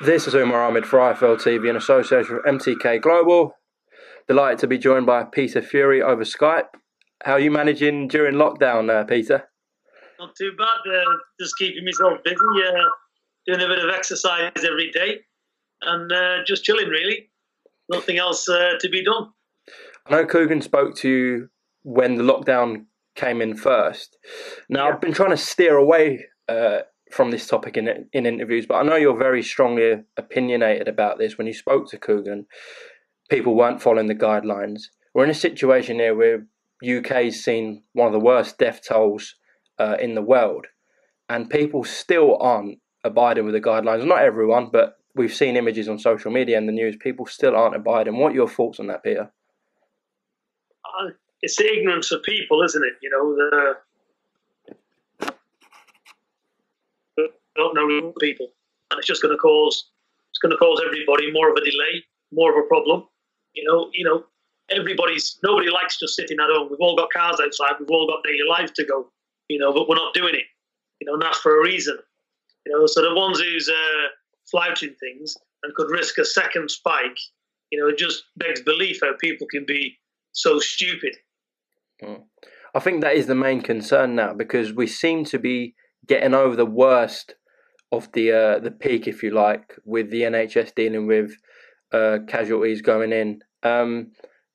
This is Umar Ahmed for IFL TV in association with MTK Global. Delighted to be joined by Peter Fury over Skype. How are you managing during lockdown, uh, Peter? Not too bad. Uh, just keeping myself busy, uh, doing a bit of exercise every day, and uh, just chilling. Really, nothing else uh, to be done. I know Coogan spoke to you when the lockdown came in first. Now yeah. I've been trying to steer away uh, from this topic in in interviews, but I know you're very strongly opinionated about this. When you spoke to Coogan, people weren't following the guidelines. We're in a situation here where UK's seen one of the worst death tolls uh, in the world, and people still aren't abiding with the guidelines. Not everyone, but we've seen images on social media and the news. People still aren't abiding. What are your thoughts on that, Peter? Uh, it's the ignorance of people, isn't it? You know the don't know people, and it's just going to cause it's going to cause everybody more of a delay, more of a problem. You know, you know, everybody's nobody likes just sitting at home. We've all got cars outside. We've all got daily lives to go. You know, but we're not doing it. You know, and that's for a reason. You know, so the ones who's uh, flouting things and could risk a second spike, you know, it just begs belief how people can be so stupid. Mm. I think that is the main concern now because we seem to be getting over the worst of the uh, the peak, if you like, with the NHS dealing with uh, casualties going in. Um,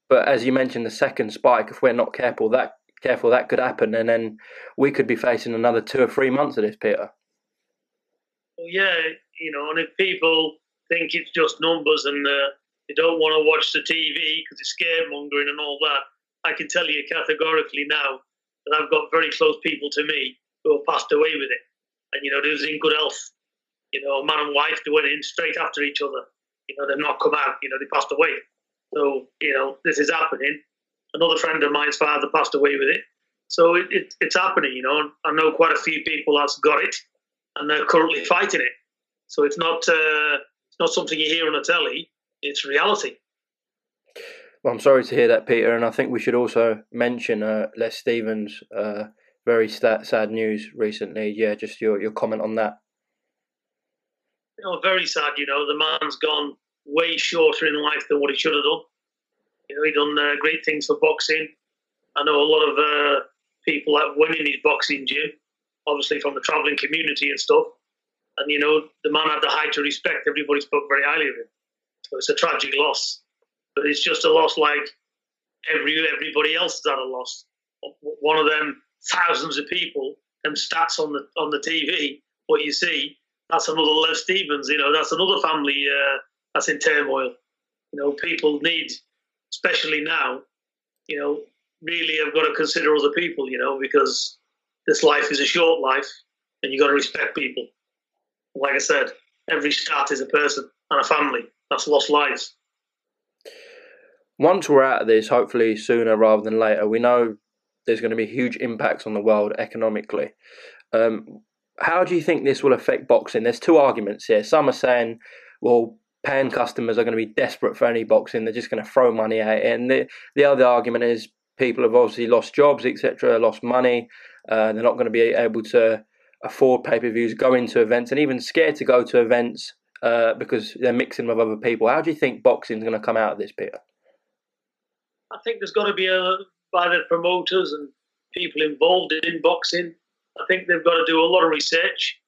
but as you mentioned, the second spike, if we're not careful, that careful that could happen, and then we could be facing another two or three months of this, Peter. Well, yeah, you know, and if people think it's just numbers and uh, they don't want to watch the TV because it's scaremongering and all that, I can tell you categorically now that I've got very close people to me who have passed away with it and you know they was in good health. You know, man and wife they went in straight after each other. You know, they've not come out. You know, they passed away. So you know, this is happening. Another friend of mine's father passed away with it. So it, it, it's happening. You know, I know quite a few people that's got it, and they're currently fighting it. So it's not uh, it's not something you hear on the telly. It's reality. Well, I'm sorry to hear that, Peter, and I think we should also mention uh, Les Stevens. Uh, very sad, sad news recently. Yeah, just your, your comment on that. You know, very sad. You know, the man's gone way shorter in life than what he should have done. You know, he done uh, great things for boxing. I know a lot of uh, people that went in his boxing gym, obviously from the travelling community and stuff. And you know, the man had the height to respect. Everybody spoke very highly of him. So it's a tragic loss, but it's just a loss like every everybody else has had a loss. One of them thousands of people and stats on the on the TV, what you see, that's another Les Stevens. You know, that's another family uh, that's in turmoil. You know, people need, especially now, you know, really have got to consider other people. You know, because this life is a short life, and you got to respect people. Like I said, every stat is a person and a family that's lost lives. Once we're out of this, hopefully sooner rather than later, we know there's going to be huge impacts on the world economically. Um, how do you think this will affect boxing? There's two arguments here. Some are saying, well, paying customers are going to be desperate for any boxing; they're just going to throw money at it. And the the other argument is people have obviously lost jobs, etc., lost money. Uh, they're not going to be able to afford pay per views, go into events, and even scared to go to events uh, because they're mixing with other people. How do you think boxing is going to come out of this, Peter? I think there's got to be a by the promoters and people involved in boxing. I think they've got to do a lot of research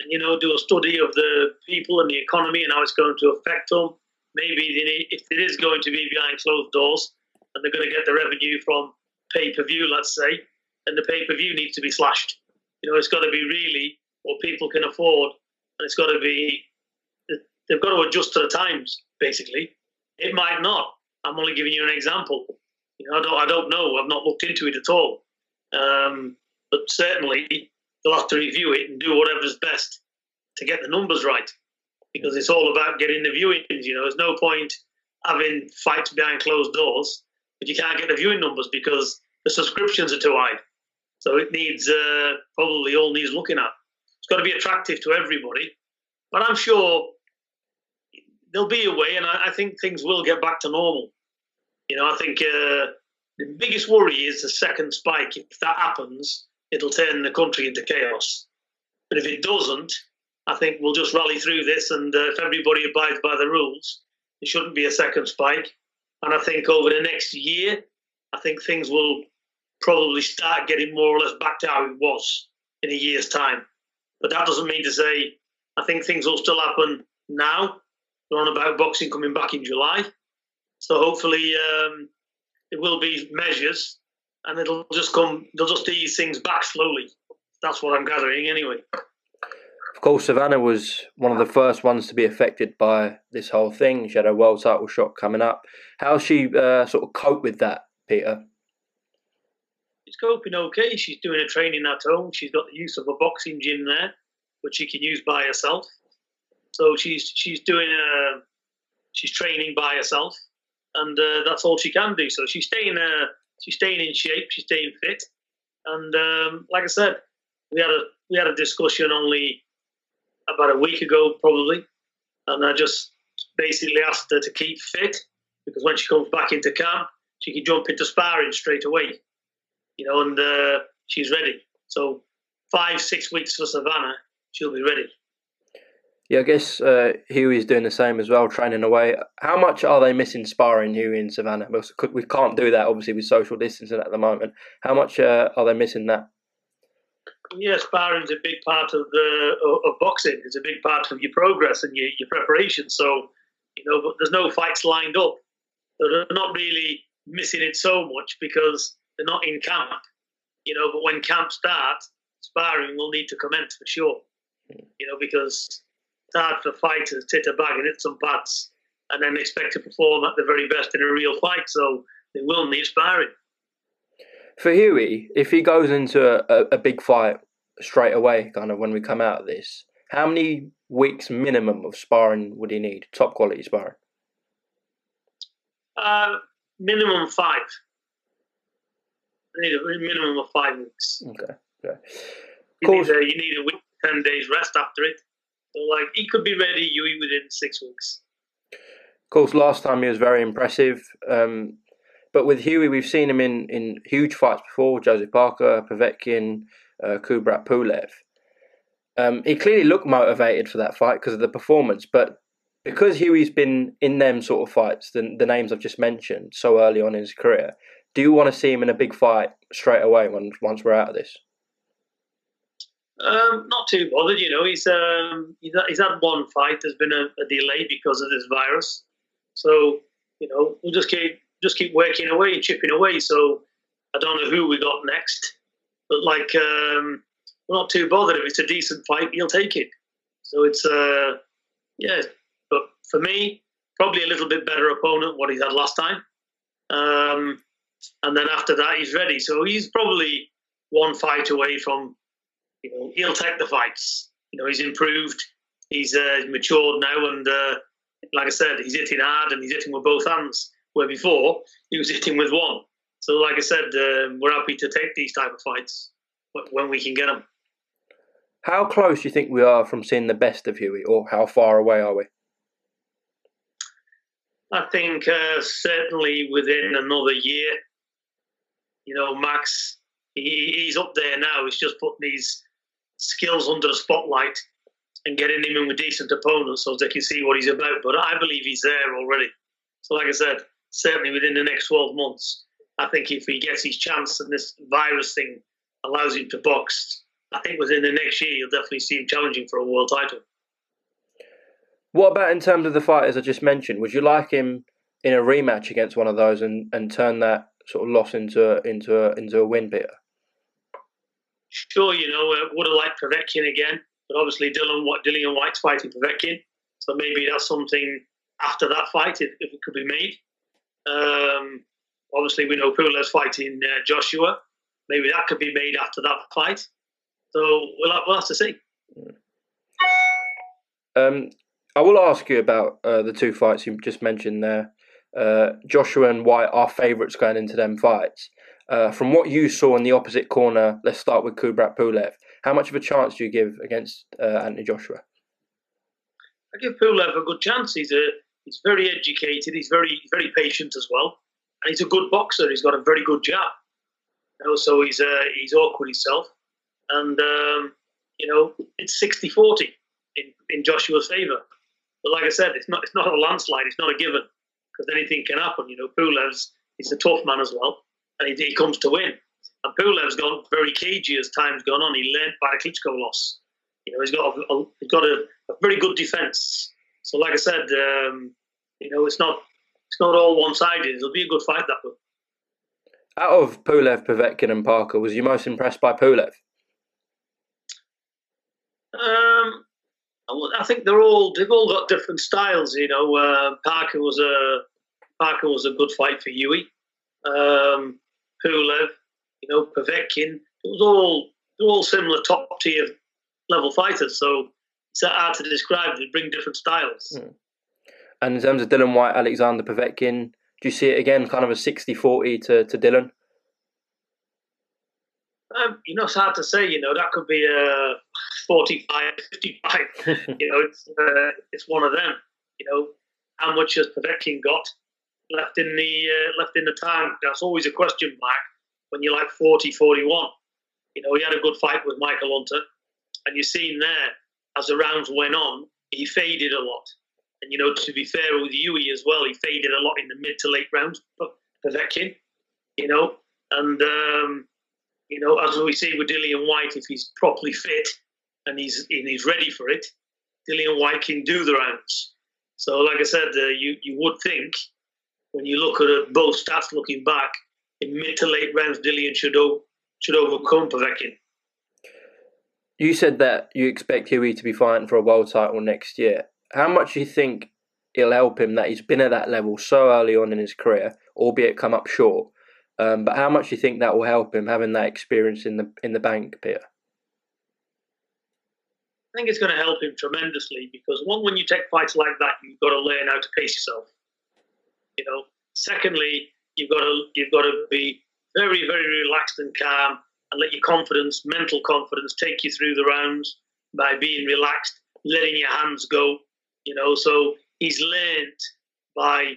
and, you know, do a study of the people and the economy and how it's going to affect them. Maybe if it is going to be behind closed doors and they're going to get the revenue from pay per view, let's say, and the pay per view needs to be slashed. You know, it's got to be really what people can afford and it's got to be, they've got to adjust to the times, basically. It might not. I'm only giving you an example. I don't, I don't know. I've not looked into it at all. Um, but certainly, they'll have to review it and do whatever's best to get the numbers right, because it's all about getting the viewings. You know, there's no point having fights behind closed doors, but you can't get the viewing numbers because the subscriptions are too high. So it needs uh, probably all needs looking at. It's got to be attractive to everybody, but I'm sure there'll be a way, and I, I think things will get back to normal. You know, I think uh, the biggest worry is the second spike. If that happens, it'll turn the country into chaos. But if it doesn't, I think we'll just rally through this, and uh, if everybody abides by the rules, there shouldn't be a second spike. And I think over the next year, I think things will probably start getting more or less back to how it was in a year's time. But that doesn't mean to say I think things will still happen now. We're on about boxing coming back in July. So hopefully um, it will be measures and it'll just come, they'll just ease things back slowly. That's what I'm gathering anyway. Of course, Savannah was one of the first ones to be affected by this whole thing. She had a world title shot coming up. How she uh, sort of cope with that, Peter? She's coping okay. She's doing a training at home. She's got the use of a boxing gym there, which she can use by herself. So she's she's doing a uh, she's training by herself, and uh, that's all she can do. So she's staying uh, she's staying in shape. She's staying fit, and um, like I said, we had a we had a discussion only about a week ago, probably, and I just basically asked her to keep fit because when she comes back into camp, she can jump into sparring straight away, you know, and uh, she's ready. So five six weeks for Savannah, she'll be ready. Yeah, I guess uh, Hughie's doing the same as well, training away. How much are they missing sparring, Hughie and Savannah? We can't do that, obviously, with social distancing at the moment. How much uh, are they missing that? yeah, sparring's a big part of the of boxing. It's a big part of your progress and your, your preparation. So, you know, but there's no fights lined up. They're not really missing it so much because they're not in camp. You know, but when camp starts, sparring will need to commence for sure. You know, because hard for fighters to hit a bag and hit some pads and then expect to perform at the very best in a real fight. So they will need sparring for Hughie, if he goes into a, a, big fight straight away, kind of when we come out of this, how many weeks minimum of sparring would he need? Top quality sparring? Uh, minimum five. need a minimum of five weeks. Okay. Okay. You, need a, you need a week, ten days rest after it. Like, he could be ready, Hughie, within six weeks. Of course, last time he was very impressive. Um, but with Hughie, we've seen him in, in huge fights before Joseph Parker, Povetkin, uh, Kubrat Pulev. Um, he clearly looked motivated for that fight because of the performance, but because Hughie's been in them sort of fights, the, the names I've just mentioned, so early on in his career, do you want to see him in a big fight straight away when, once we're out of this? Um, not too bothered, you know. He's um, he's, he's had one fight. There's been a, a delay because of this virus, so you know we'll just keep just keep working away and chipping away. So I don't know who we got next, but like um, we're not too bothered if it's a decent fight, he'll take it. So it's uh, yeah, but for me, probably a little bit better opponent what he had last time. Um, and then after that, he's ready. So he's probably one fight away from, you know, he'll take the fights. You know, he's improved. He's uh, matured now, and uh, like I said, he's hitting hard and he's hitting with both hands where before he was hitting with one. So, like I said, uh, we're happy to take these type of fights when we can get them. How close do you think we are from seeing the best of Hughie, or how far away are we? I think uh, certainly within another year. You know, Max, he, he's up there now. He's just putting his skills under the spotlight and getting him in with decent opponents so they can see what he's about. But I believe he's there already. So, like I said, certainly within the next 12 months. I think if he gets his chance and this virus thing allows him to box, I think within the next year you'll definitely see him challenging for a world title. What about in terms of the fighters I just mentioned? Would you like him in a rematch against one of those and, and turn that sort of loss into into a, into a win, Peter? Sure, you know, uh, would have liked Povetkin again, but obviously Dylan Dillian Whyte's fighting Povetkin, so maybe that's something after that fight if, if it could be made. Um, obviously, we know Pulev's fighting uh, Joshua. Maybe that could be made after that fight. So we'll have, we'll have to see. Um, I will ask you about uh, the two fights you just mentioned there. Uh, Joshua and Whyte are favourites going into them fights. Uh, from what you saw in the opposite corner, let's start with Kubrat Pulev. How much of a chance do you give against uh, Anthony Joshua? I give Pulev a good chance. He's a He's very educated. He's very very patient as well, and he's a good boxer. He's got a very good jab. You know, so he's uh, he's awkward himself, and um, you know it's 60-40 in Joshua's favour. But like I said, it's not it's not a landslide. It's not a given because anything can happen. You know, Pulev's he's a tough man as well, and he, he comes to win. And Pulev's gone very cagey as time's gone on. He learned by a Klitschko loss. You know, he's got a, a he's got a, a, very good defence. So, like I said, um, you know, it's not it's not all one sided. It'll be a good fight that one. Out of Pulev, Povetkin, and Parker, was you most impressed by Pulev? Um, I think they're all they've all got different styles. You know, uh, Parker was a Parker was a good fight for Hughie. Um, Pulev, you know, Povetkin. It was all all similar top tier level fighters. So it's hard to describe. They bring different styles. Mm. And in terms of Dillian Whyte, Alexander Povetkin, do you see it again, kind of a 60-40 to, to Dillian? Um, you know, it's hard to say. You know, that could be a 45, 55. you know, it's uh, it's one of them. You know, how much has Povetkin got left in the uh, left in the tank? That's always a question mark when you're like 40, 41. You know, he had a good fight with Michael Hunter, and you've seen there as the rounds went on, he faded a lot. And you know, to be fair with Hughie as well, he faded a lot in the mid to late rounds. But Povetkin, you know, and um, you know, as we see with Dillian Whyte, if he's properly fit and he's and he's ready for it, Dillian Whyte can do the rounds. So, like I said, uh, you you would think when you look at both stats looking back, in mid to late rounds, Dillian should o- should overcome Povetkin. You said that you expect Hughie to be fighting for a world title next year. How much do you think it'll help him that he's been at that level so early on in his career, albeit come up short? Um, but how much do you think that will help him having that experience in the in the bank, Peter? I think it's going to help him tremendously because one, when you take fights like that, you've got to learn how to pace yourself. You know. Secondly, you've got to you've got to be very very relaxed and calm and let your confidence, mental confidence, take you through the rounds by being relaxed, letting your hands go. You know, so he's learned by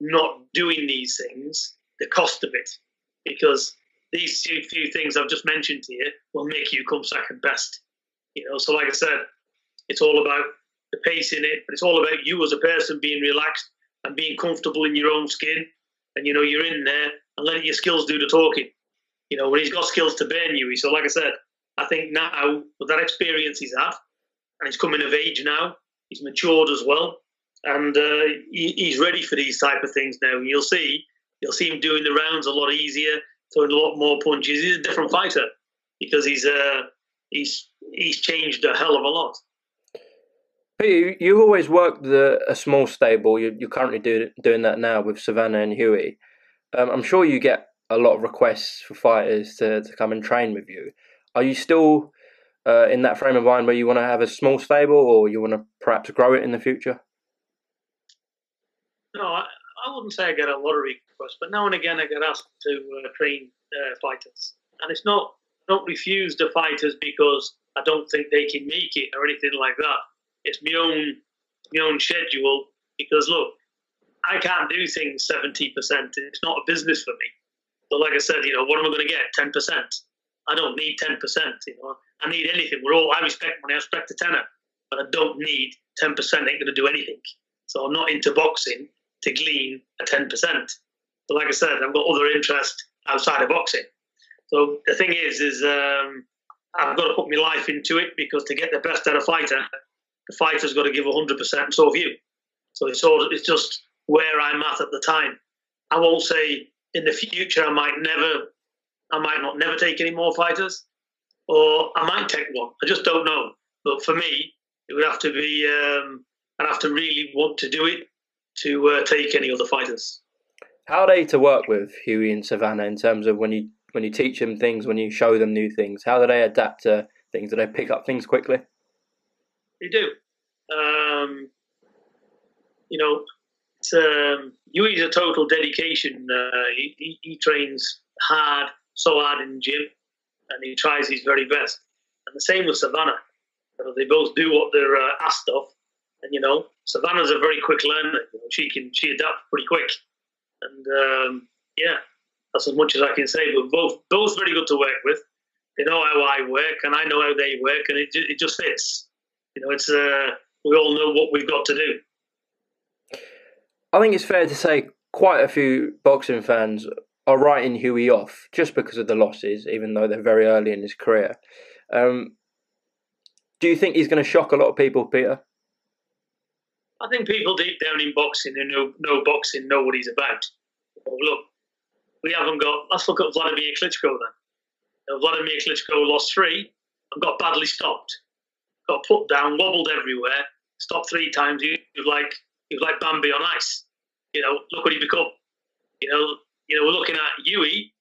not doing these things the cost of it, because these few, few things I've just mentioned to you will make you come second best. You know, so like I said, it's all about the pace in it, but it's all about you as a person being relaxed and being comfortable in your own skin. And you know, you're in there and letting your skills do the talking. You know, when he's got skills to burn you. So, like I said, I think now with that experience he's had, and he's coming of age now, he's matured as well, and uh, he, he's ready for these type of things now. And you'll see You'll see him doing the rounds a lot easier, throwing a lot more punches. He's a different fighter because he's uh, he's he's changed a hell of a lot. Peter, you've always worked the, a small stable. You're, you're currently do, doing that now with Savannah and Hughie. Um, I'm sure you get a lot of requests for fighters to, to come and train with you. Are you still uh, in that frame of mind where you want to have a small stable or you want to perhaps grow it in the future? No, I, I wouldn't say I get a lot of requests, but now and again I get asked to uh, train uh, fighters, and it's not don't refuse the fighters because I don't think they can make it or anything like that. It's my own my own schedule because look, I can't do things seventy percent. It's not a business for me. But like I said, you know, what am I going to get? Ten percent. I don't need ten percent. You know, I need anything. We're all. I respect money. I respect the tenor, but I don't need ten percent. Ain't going to do anything. So I'm not into boxing to glean a 10%. But like I said, I've got other interest outside of boxing. So the thing is, is um, I've got to put my life into it because to get the best out of fighter, the fighter's got to give 100%, so have you. So it's, all, it's just where I'm at at the time. I won't say in the future I might never, I might not never take any more fighters, or I might take one. I just don't know. But for me, it would have to be, um, I'd have to really want to do it to uh, take any other fighters. How are they to work with Hughie and Savannah in terms of when you when you teach them things, when you show them new things? How do they adapt to things? Do they pick up things quickly? They do. Um, you know, it's, um, Hughie's a total dedication. Uh, he, he, trains hard, so hard in the gym, and he tries his very best. And the same with Savannah. They both do what they're uh, asked of, and you know, Savannah's a very quick learner. You know, she can she adapts pretty quick, and um, yeah, that's as much as I can say. But both both very good to work with. They know how I work, and I know how they work, and it it just fits. You know, it's uh, we all know what we've got to do. I think it's fair to say quite a few boxing fans are writing Hughie off just because of the losses, even though they're very early in his career. Um, do you think he's going to shock a lot of people, Peter? I think people deep down in boxing who know, know boxing know what he's about. Well, look, we haven't got. Let's look at Vladimir Klitschko then. Know, Vladimir Klitschko lost three and got badly stopped. Got put down, wobbled everywhere, stopped three times. He was like he was like Bambi on ice. You know, look what he become. You know, you know, we're looking at Hughie,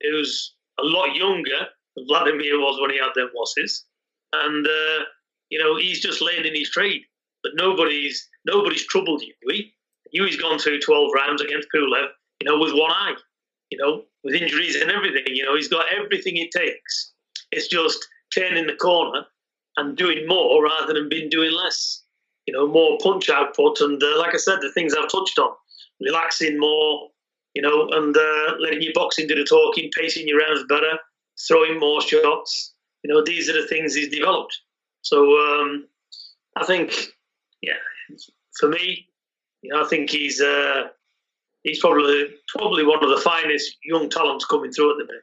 who's a lot younger than Vladimir was when he had them losses, and uh, you know he's just learning his trade. But nobody's nobody's troubled Hughie. Hughie's gone through 12 rounds against Pulev, you know, with one eye, you know, with injuries and everything. You know, he's got everything it takes. It's just turning the corner and doing more rather than being doing less. You know, more punch output and, uh, like I said, the things I've touched on, relaxing more, you know, and uh, letting your boxing do the talking, pacing your rounds better, throwing more shots. You know, these are the things he's developed. So um, I think, yeah, for me, you know, I think he's uh, he's probably probably one of the finest young talents coming through at the minute.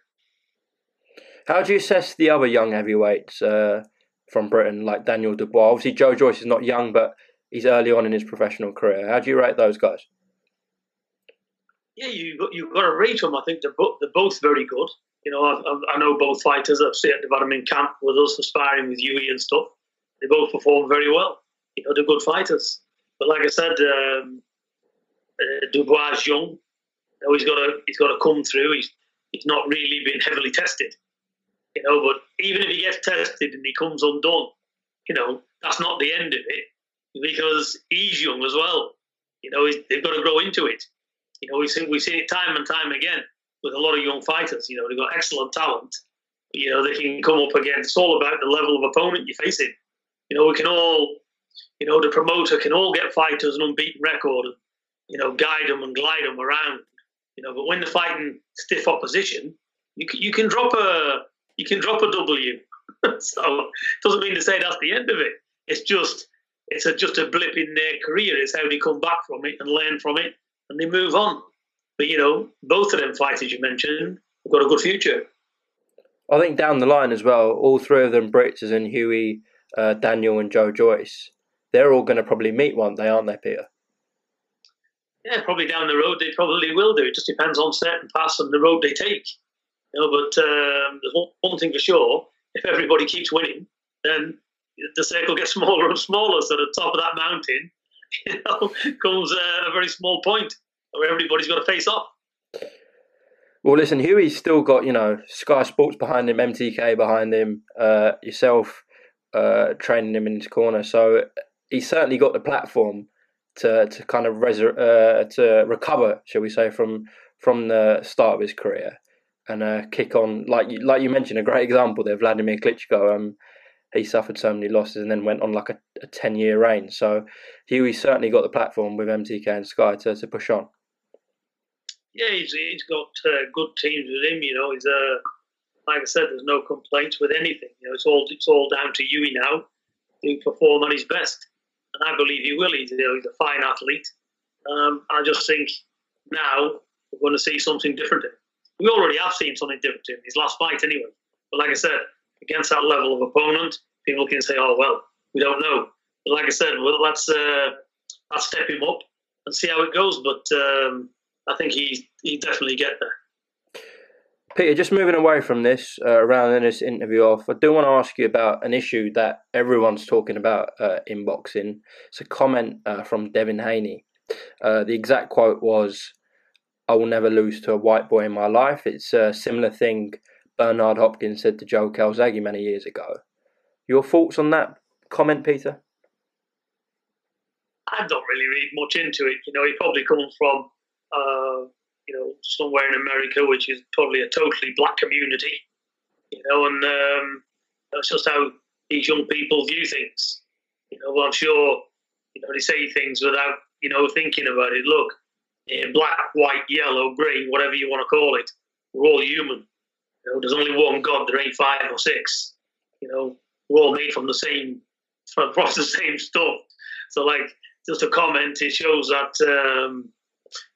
How do you assess the other young heavyweights uh, from Britain, like Daniel Dubois? Obviously, Joe Joyce is not young, but he's early on in his professional career. How do you rate those guys? Yeah, you you've got to rate them. I think they're, bo- they're both very good. You know, I, I know both fighters. I've seen them in camp with us, aspiring with Hughie and stuff. They both perform very well. You know, they're good fighters. But like I said, um, uh, Dubois is young. You know, he's got to he's got to come through. He's he's not really been heavily tested. You know, but even if he gets tested and he comes undone, you know, that's not the end of it because he's young as well. You know, they've got to grow into it. You know, we've seen, we've seen it time and time again with a lot of young fighters. You know, they've got excellent talent. You know, they can come up against. It's all about the level of opponent you're facing. You know, we can all, you know, the promoter can all get fighters an unbeaten record and, you know, guide them and glide them around. You know, but when they're fighting stiff opposition, you can, you can drop a you can drop a W. so it doesn't mean to say that's the end of it. It's just it's a, just a blip in their career. It's how they come back from it and learn from it and they move on. But you know, both of them fighters you mentioned have got a good future. I think down the line as well, all three of them, Brits and Hughie, uh, Daniel, and Joe Joyce, they're all going to probably meet one day, aren't they, Peter? Yeah, probably down the road they probably will do. It just depends on certain paths and the road they take. But um, there's one, thing for sure: if everybody keeps winning, then the circle gets smaller and smaller. So the top of that mountain, you know, comes uh, a very small point where everybody's got to face off. Well, listen, Hughie's still got you know Sky Sports behind him, MTK behind him, uh, yourself uh, training him in his corner. So he's certainly got the platform to to kind of uh, to recover, shall we say, from from the start of his career and uh, kick on. Like you, like you mentioned, a great example there, Vladimir Klitschko. Um, he suffered so many losses and then went on like a, a 10 year reign. So Hughie certainly got the platform with MTK and Sky to, to push on. Yeah, he's, he's got uh, good teams with him. You know, he's uh, like I said, there's no complaints with anything. You know, it's all it's all down to Hughie now to perform at his best, and I believe he will. He's, you know, he's a fine athlete. Um, I just think now we're going to see something different. We already have seen something different in his last fight, anyway. But like I said, against that level of opponent, people can say, "Oh well, we don't know." But like I said, well, let's uh, let's step him up and see how it goes. But um, I think he he definitely get there. Peter, just moving away from this, uh, rounding this interview off, I do want to ask you about an issue that everyone's talking about uh, in boxing. It's a comment uh, from Devin Haney. Uh, the exact quote was, I will never lose to a white boy in my life. It's a similar thing Bernard Hopkins said to Joe Calzaghe many years ago. Your thoughts on that comment, Peter? I don't really read much into it. You know, he probably comes from, uh, you know, somewhere in America, which is probably a totally black community. You know, and um, that's just how these young people view things. You know, I'm sure, you know, they say things without, you know, thinking about it. Look, black, white, yellow, green, whatever you want to call it, we're all human. You know, there's only one God. There ain't five or six. You know, we're all made from the same across the same stuff. So, like, just a comment, it shows that um,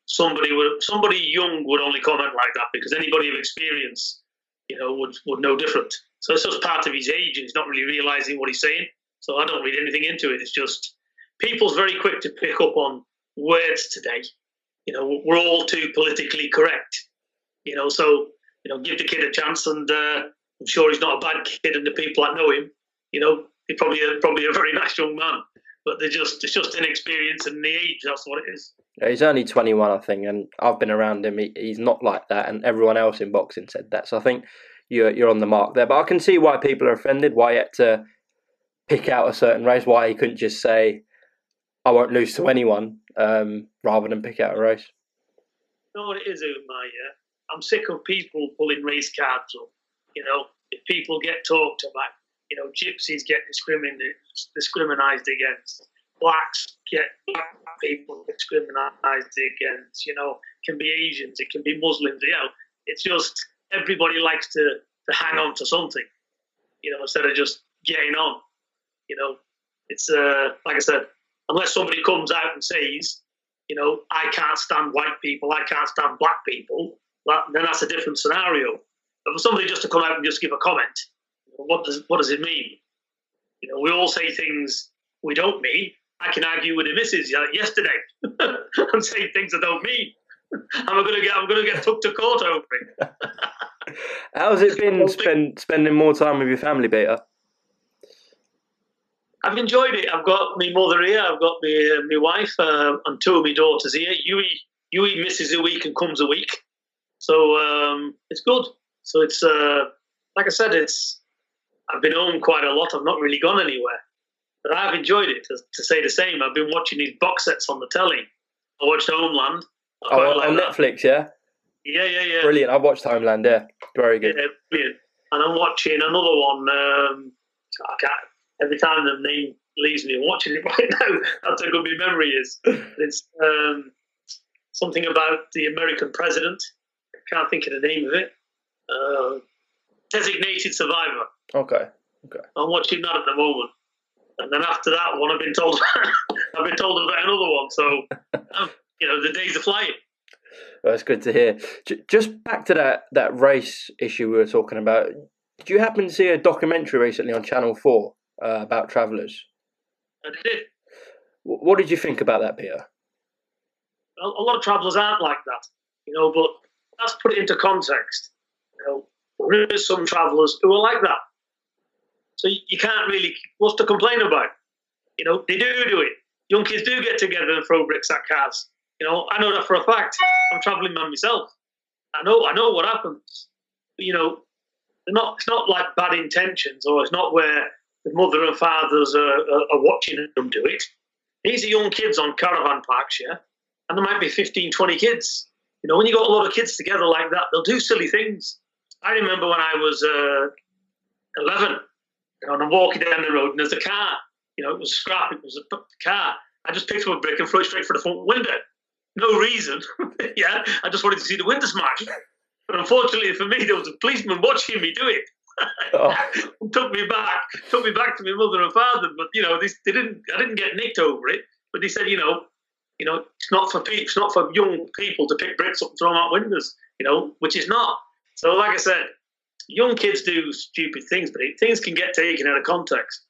somebody would somebody young would only comment like that because anybody of experience, you know, would would know different. So it's just part of his age, and he's not really realizing what he's saying. So I don't read anything into it. It's just people's very quick to pick up on words today. You know, we're all too politically correct. You know, so you know, give the kid a chance, and uh, I'm sure he's not a bad kid, and the people that know him, you know, he's probably a, probably a very nice young man. But they're just it's just inexperience and the age. That's what it is. Yeah, he's only 21, I think, and I've been around him. He, he's not like that, and everyone else in boxing said that. So I think you're you're on the mark there. But I can see why people are offended. Why he had to pick out a certain race. Why he couldn't just say, "I won't lose to anyone," um, rather than pick out a race. You know what it is, Umar? Yeah, I'm sick of people pulling race cards up. You know, if people get talked about, you know, gypsies get discriminated, discriminated against, blacks get black people discriminated against, you know, can be Asians, it can be Muslims, you know, it's just everybody likes to, to hang on to something, you know, instead of just getting on. You know, it's uh, like I said, unless somebody comes out and says, you know, I can't stand white people, I can't stand black people, that, then that's a different scenario. But for somebody just to come out and just give a comment, what does what does it mean? You know, we all say things we don't mean. I can argue with the missus yesterday and say things I don't mean. I'm gonna get I'm gonna get took to court over it. How's it been spend, spending more time with your family, Peter? I've enjoyed it. I've got my mother here. I've got my uh, my wife uh, and two of my daughters here. Hughie Hughie misses a week and comes a week, so um, it's good. So it's uh, like I said, it's I've been home quite a lot. I've not really gone anywhere, but I've enjoyed it. To, to say the same, I've been watching these box sets on the telly. I watched Homeland. I oh, like on that. Netflix, yeah. Yeah, yeah, yeah. Brilliant. I watched Homeland. Yeah, very good. Yeah, brilliant. And I'm watching another one. Um, I can't. Every time the name leaves me, I'm watching it right now. That's how good my memory is. It's um, something about the American president. I can't think of the name of it. Uh, designated survivor. Okay. Okay. I'm watching that at the moment, and then after that one, I've been told I've been told about another one. So, um, you know, the days are flying. That's good to hear. Just back to that that race issue we were talking about. Did you happen to see a documentary recently on Channel Four uh, about travellers? I did. What did you think about that, Peter? A, a lot of travellers aren't like that, you know. But let's put it into context. You know, there is some travellers who are like that. So you can't really, what's to complain about? You know, they do do it. Young kids do get together and throw bricks at cars. You know, I know that for a fact. I'm travelling man myself. I know, I know what happens. But, you know, not, it's not like bad intentions, or it's not where the mother and fathers are, are, are watching them do it. These are young kids on caravan parks, yeah, and there might be 15, 20 kids. You know, when you got a lot of kids together like that, they'll do silly things. I remember when I was uh, 11, you know, and I'm walking down the road and there's a car. You know, it was scrap, it was a car. I just picked up a brick and threw it straight for the front window. No reason. yeah, I just wanted to see the window smash. But unfortunately for me, there was a policeman watching me do it. Oh. took me back, took me back to my mother and father. But you know, they, they didn't. I didn't get nicked over it. But they said, you know, you know, it's not for people. It's not for young people to pick bricks up and throw them out windows. You know, which is not. So, like I said, young kids do stupid things, but things can get taken out of context.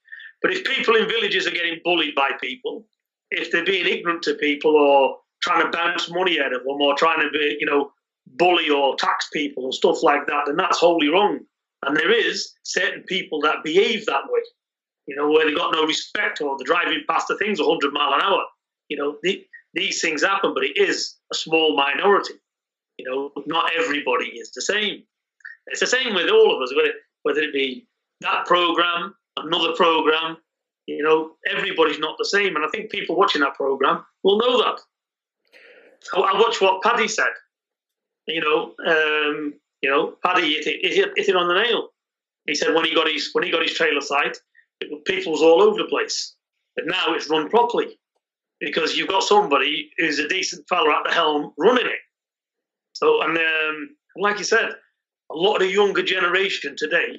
But if people in villages are getting bullied by people, if they're being ignorant to people or trying to bounce money out of them or trying to be, you know, bully or tax people and stuff like that, then that's wholly wrong. And there is certain people that behave that way, you know, where they've got no respect or they're driving past the things 100 mile an hour. You know, the, these things happen, but it is a small minority. You know, not everybody is the same. It's the same with all of us, whether, whether it be that program, another program. You know, everybody's not the same, and I think people watching that program will know that. I watched what Paddy said. You know, um, you know, Paddy hit it, hit, hit it on the nail. He said when he got his when he got his trailer site, it, people was all over the place, but now it's run properly because you've got somebody who's a decent fella at the helm running it. So, and um, like you said, a lot of the younger generation today,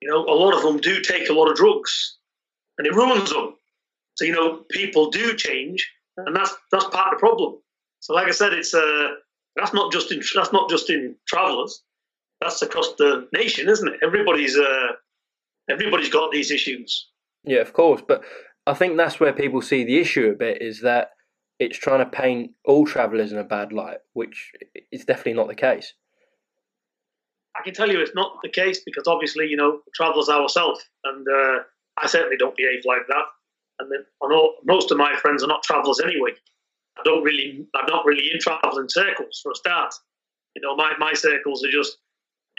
you know, a lot of them do take a lot of drugs. and it ruins them. So you know, people do change, and that's that's part of the problem. So, like I said, it's uh, that's not just in that's not just in travellers. That's across the nation, isn't it? Everybody's uh, everybody's got these issues. Yeah, of course, but I think that's where people see the issue a bit is that it's trying to paint all travellers in a bad light, which is definitely not the case. I can tell you it's not the case because obviously, you know, travellers ourselves, and uh, I certainly don't behave like that. And then, I know most of my friends are not travellers anyway. I don't really, I'm not really in travelling circles for a start. You know, my, my circles are just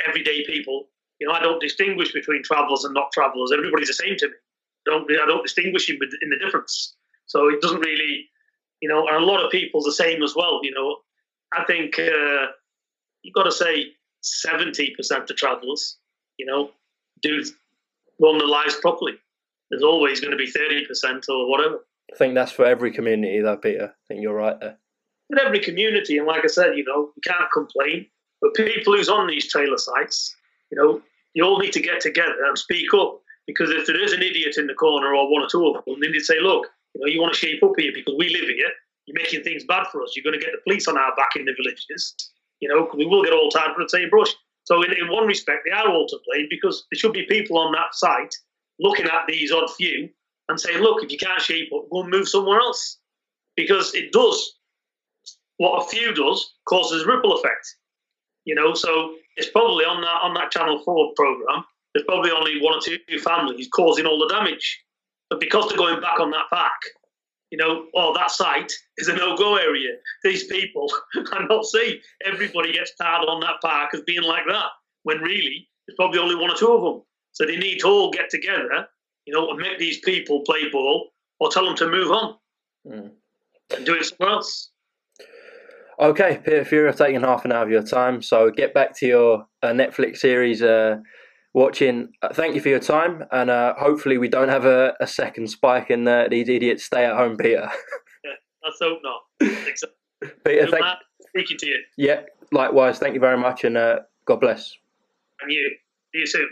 everyday people. You know, I don't distinguish between travellers and not travellers. Everybody's the same to me. I don't, I don't distinguish in, in the difference. So it doesn't really, you know, and a lot of people the same as well. You know, I think uh, you've got to say 70% of travellers, you know, do run their lives properly. There's always going to be 30% or whatever. I think that's for every community, though, Peter. I think you're right there. In every community, and like I said, you know, you can't complain. But people who's on these trailer sites, you know, you all need to get together and speak up. Because if there is an idiot in the corner or one or two of them, they need to say, look, you know, you want to shape up here because we live here. You're making things bad for us. You're going to get the police on our back in the villages. You know, we will get all tired for the same brush. So in, in one respect, they are all to blame because there should be people on that site looking at these odd few and say, look, if you can't shape up, go and move somewhere else. Because it does, what a few does, causes ripple effect. You know, so it's probably on that on that Channel 4 program, there's probably only one or two families causing all the damage. But because they're going back on that pack, you know, oh, that site is a no-go area. These people are not safe. Everybody gets tarred on that park as being like that, when really there's probably only one or two of them. So they need to all get together, you know, make these people play ball or tell them to move on mm. and do it somewhere else. Okay, Peter Fury, I've taken half an hour of your time, so get back to your uh, Netflix series. Uh, watching. Uh, thank you for your time, and uh, hopefully we don't have a, a second spike in uh, these idiots stay at home, Peter. yeah, let's hope not. So. Peter, thank speaking to you. Yeah, likewise. Thank you very much, and uh, God bless. And you. See you soon.